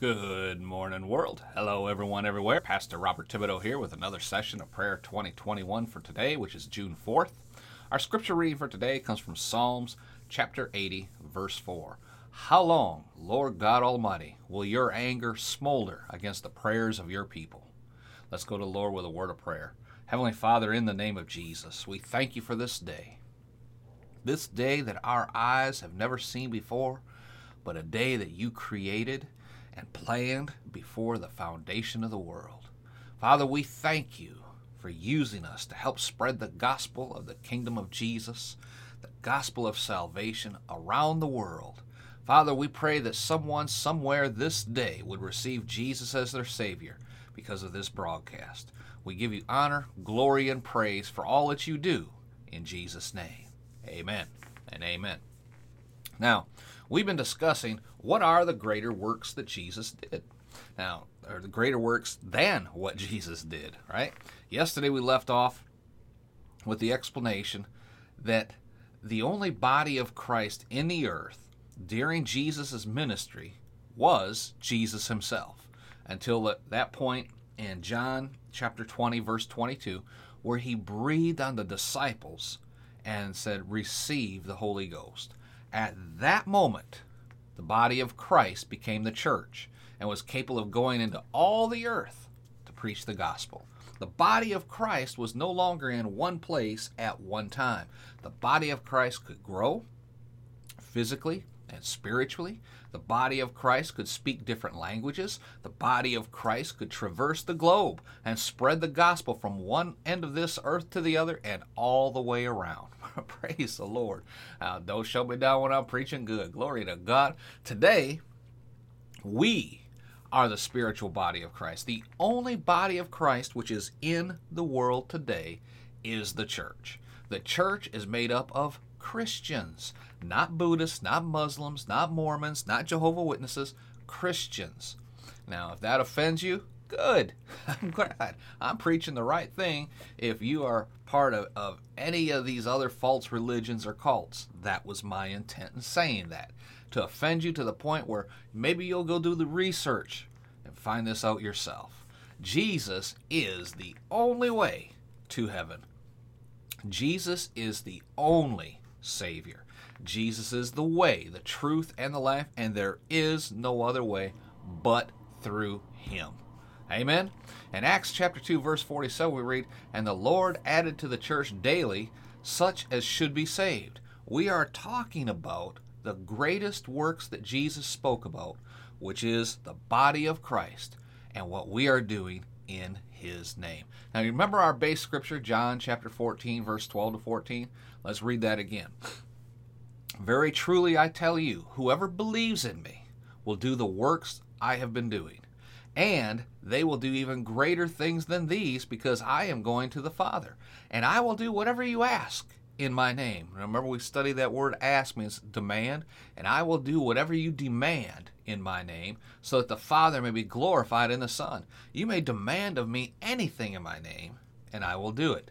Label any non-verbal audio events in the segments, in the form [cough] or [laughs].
Good morning, world. Hello, everyone, everywhere. Pastor Robert Thibodeau here with another session of Prayer 2021 for today, which is June 4th. Our scripture reading for today comes from Psalms chapter 80, verse 4. How long, Lord God Almighty, will your anger smolder against the prayers of your people? Let's go to the Lord with a word of prayer. Heavenly Father, in the name of Jesus, we thank you for this day. This day that our eyes have never seen before, but a day that you created and planned before the foundation of the world. Father, we thank you for using us to help spread the gospel of the kingdom of Jesus, the gospel of salvation around the world. Father, we pray that someone somewhere this day would receive Jesus as their Savior because of this broadcast. We give you honor, glory, and praise for all that you do in Jesus' name. Amen and amen. Now, we've been discussing what are the greater works that Jesus did. Now, or the greater works than what [laughs] Jesus did, right? Yesterday we left off with the explanation that the only body of Christ in the earth during Jesus' ministry was Jesus himself until that point in John chapter 20, verse 22, where he breathed on the disciples and said, Receive the Holy Ghost. At that moment, the body of Christ became the church and was capable of going into all the earth to preach the gospel. The body of Christ was no longer in one place at one time. The body of Christ could grow physically and spiritually. The body of Christ could speak different languages. The body of Christ could traverse the globe and spread the gospel from one end of this earth to the other and all the way around. [laughs] Praise the Lord. Uh, don't shut me down when I'm preaching good. Glory to God. Today, we are the spiritual body of Christ. The only body of Christ which is in the world today is the church. The church is made up of Christians, not Buddhists, not Muslims, not Mormons, not Jehovah Witnesses, Christians. Now, if that offends you, good. [laughs] I'm glad. I'm preaching the right thing if you are part of, of any of these other false religions or cults. That was my intent in saying that. To offend you to the point where maybe you'll go do the research and find this out yourself. Jesus is the only way to heaven. Jesus is the only Savior. Jesus is the way, the truth, and the life, and there is no other way but through Him. Amen. In Acts chapter 2, verse 47, we read, And the Lord added to the church daily such as should be saved. We are talking about the greatest works that Jesus spoke about, which is the body of Christ and what we are doing in his name. Now, remember our base scripture, John chapter 14, verse 12 to 14? Let's read that again. Very truly I tell you, whoever believes in me will do the works I have been doing, and they will do even greater things than these, because I am going to the Father, and I will do whatever you ask in my name. Remember, we studied that word ask means demand, and I will do whatever you demand in my name, so that the Father may be glorified in the Son. You may demand of me anything in my name, and I will do it.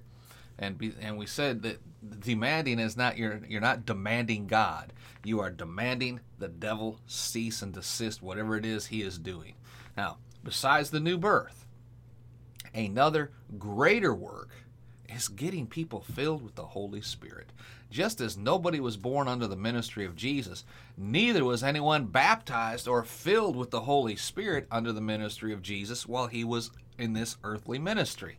And be, and we said that demanding is not you're you're not demanding God. You are demanding the devil cease and desist whatever it is he is doing. Now, besides the new birth, another greater work is getting people filled with the Holy Spirit. Just as nobody was born under the ministry of Jesus, neither was anyone baptized or filled with the Holy Spirit under the ministry of Jesus while he was in this earthly ministry.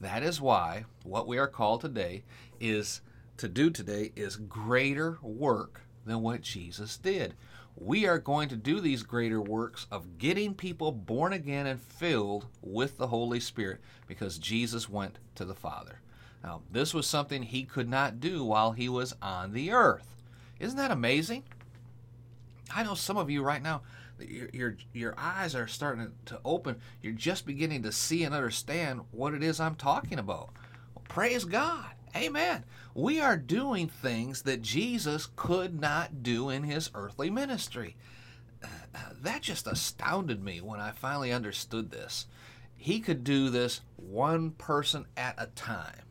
That is why what we are called today is to do today is greater work than what Jesus did. We are going to do these greater works of getting people born again and filled with the Holy Spirit because Jesus went to the Father. Now, this was something he could not do while he was on the earth. Isn't that amazing? I know some of you right now, your, your, your eyes are starting to open. You're just beginning to see and understand what it is I'm talking about. Well, praise God. Amen. We are doing things that Jesus could not do in his earthly ministry. Uh, uh, that just astounded me when I finally understood this. He could do this one person at a time.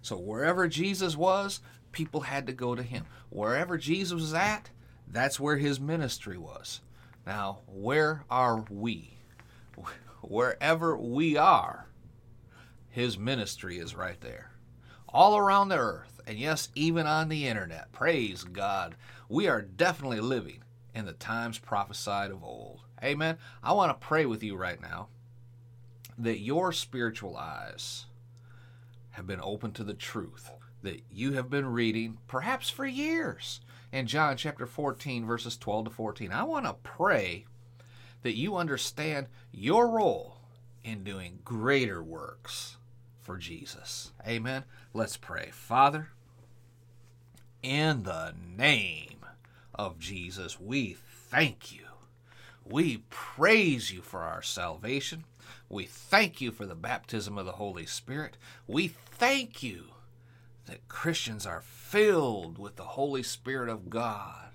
So wherever Jesus was, people had to go to him. Wherever Jesus was at, that's where his ministry was. Now, where are we? [laughs] Wherever we are, his ministry is right there. All around the earth, and yes, even on the internet. Praise God. We are definitely living in the times prophesied of old. Amen. I want to pray with you right now that your spiritual eyes have been open to the truth that you have been reading, perhaps for years, in John chapter 14, verses 12 to 14. I want to pray that you understand your role in doing greater works for Jesus. Amen. Let's pray. Father, in the name of Jesus, we thank you. We praise you for our salvation. We thank you for the baptism of the Holy Spirit. We thank you that Christians are filled with the Holy Spirit of God,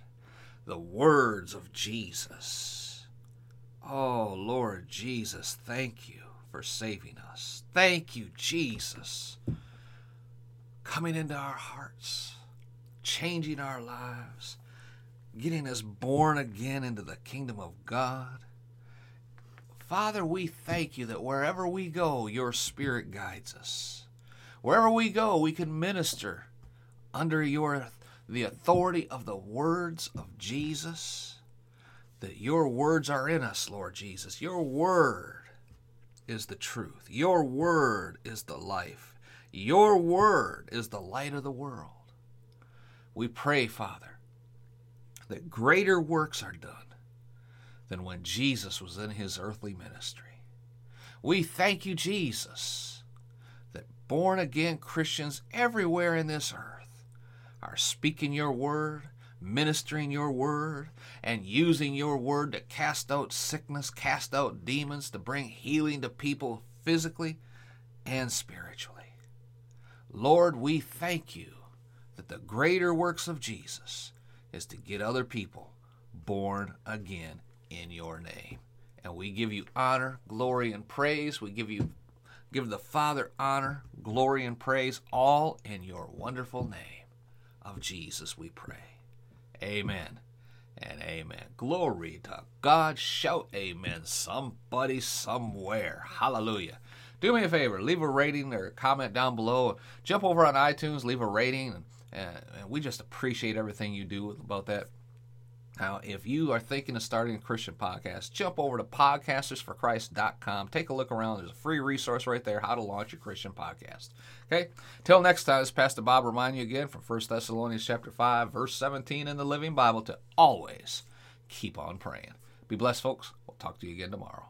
the words of Jesus. Oh, Lord Jesus, thank you for saving us. Thank you, Jesus, coming into our hearts, changing our lives, getting us born again into the kingdom of God. Father, we thank you that wherever we go, your Spirit guides us. Wherever we go, we can minister under your the authority of the words of Jesus. That your words are in us, Lord Jesus. Your word is the truth. Your word is the life. Your word is the light of the world. We pray, Father, that greater works are done than when Jesus was in his earthly ministry. We thank you, Jesus that born again Christians everywhere in this earth are speaking your word, ministering your word, and using your word to cast out sickness, cast out demons, to bring healing to people physically and spiritually. Lord, we thank you that the greater works of Jesus is to get other people born again in your name. And we give you honor, glory, and praise. We give you Give the Father honor, glory, and praise, all in your wonderful name of Jesus, we pray. Amen and amen. Glory to God. Shout amen. Somebody somewhere. Hallelujah. Do me a favor, leave a rating or comment down below. Jump over on iTunes, leave a rating, and, and we just appreciate everything you do about that. Now, if you are thinking of starting a Christian podcast, jump over to podcastersforchrist.com. Take a look around. There's a free resource right there, how to launch a Christian podcast. Okay? Till next time, this Pastor Bob remind you again from 1 Thessalonians chapter 5, verse 17 in the Living Bible to always keep on praying. Be blessed, folks. We'll talk to you again tomorrow.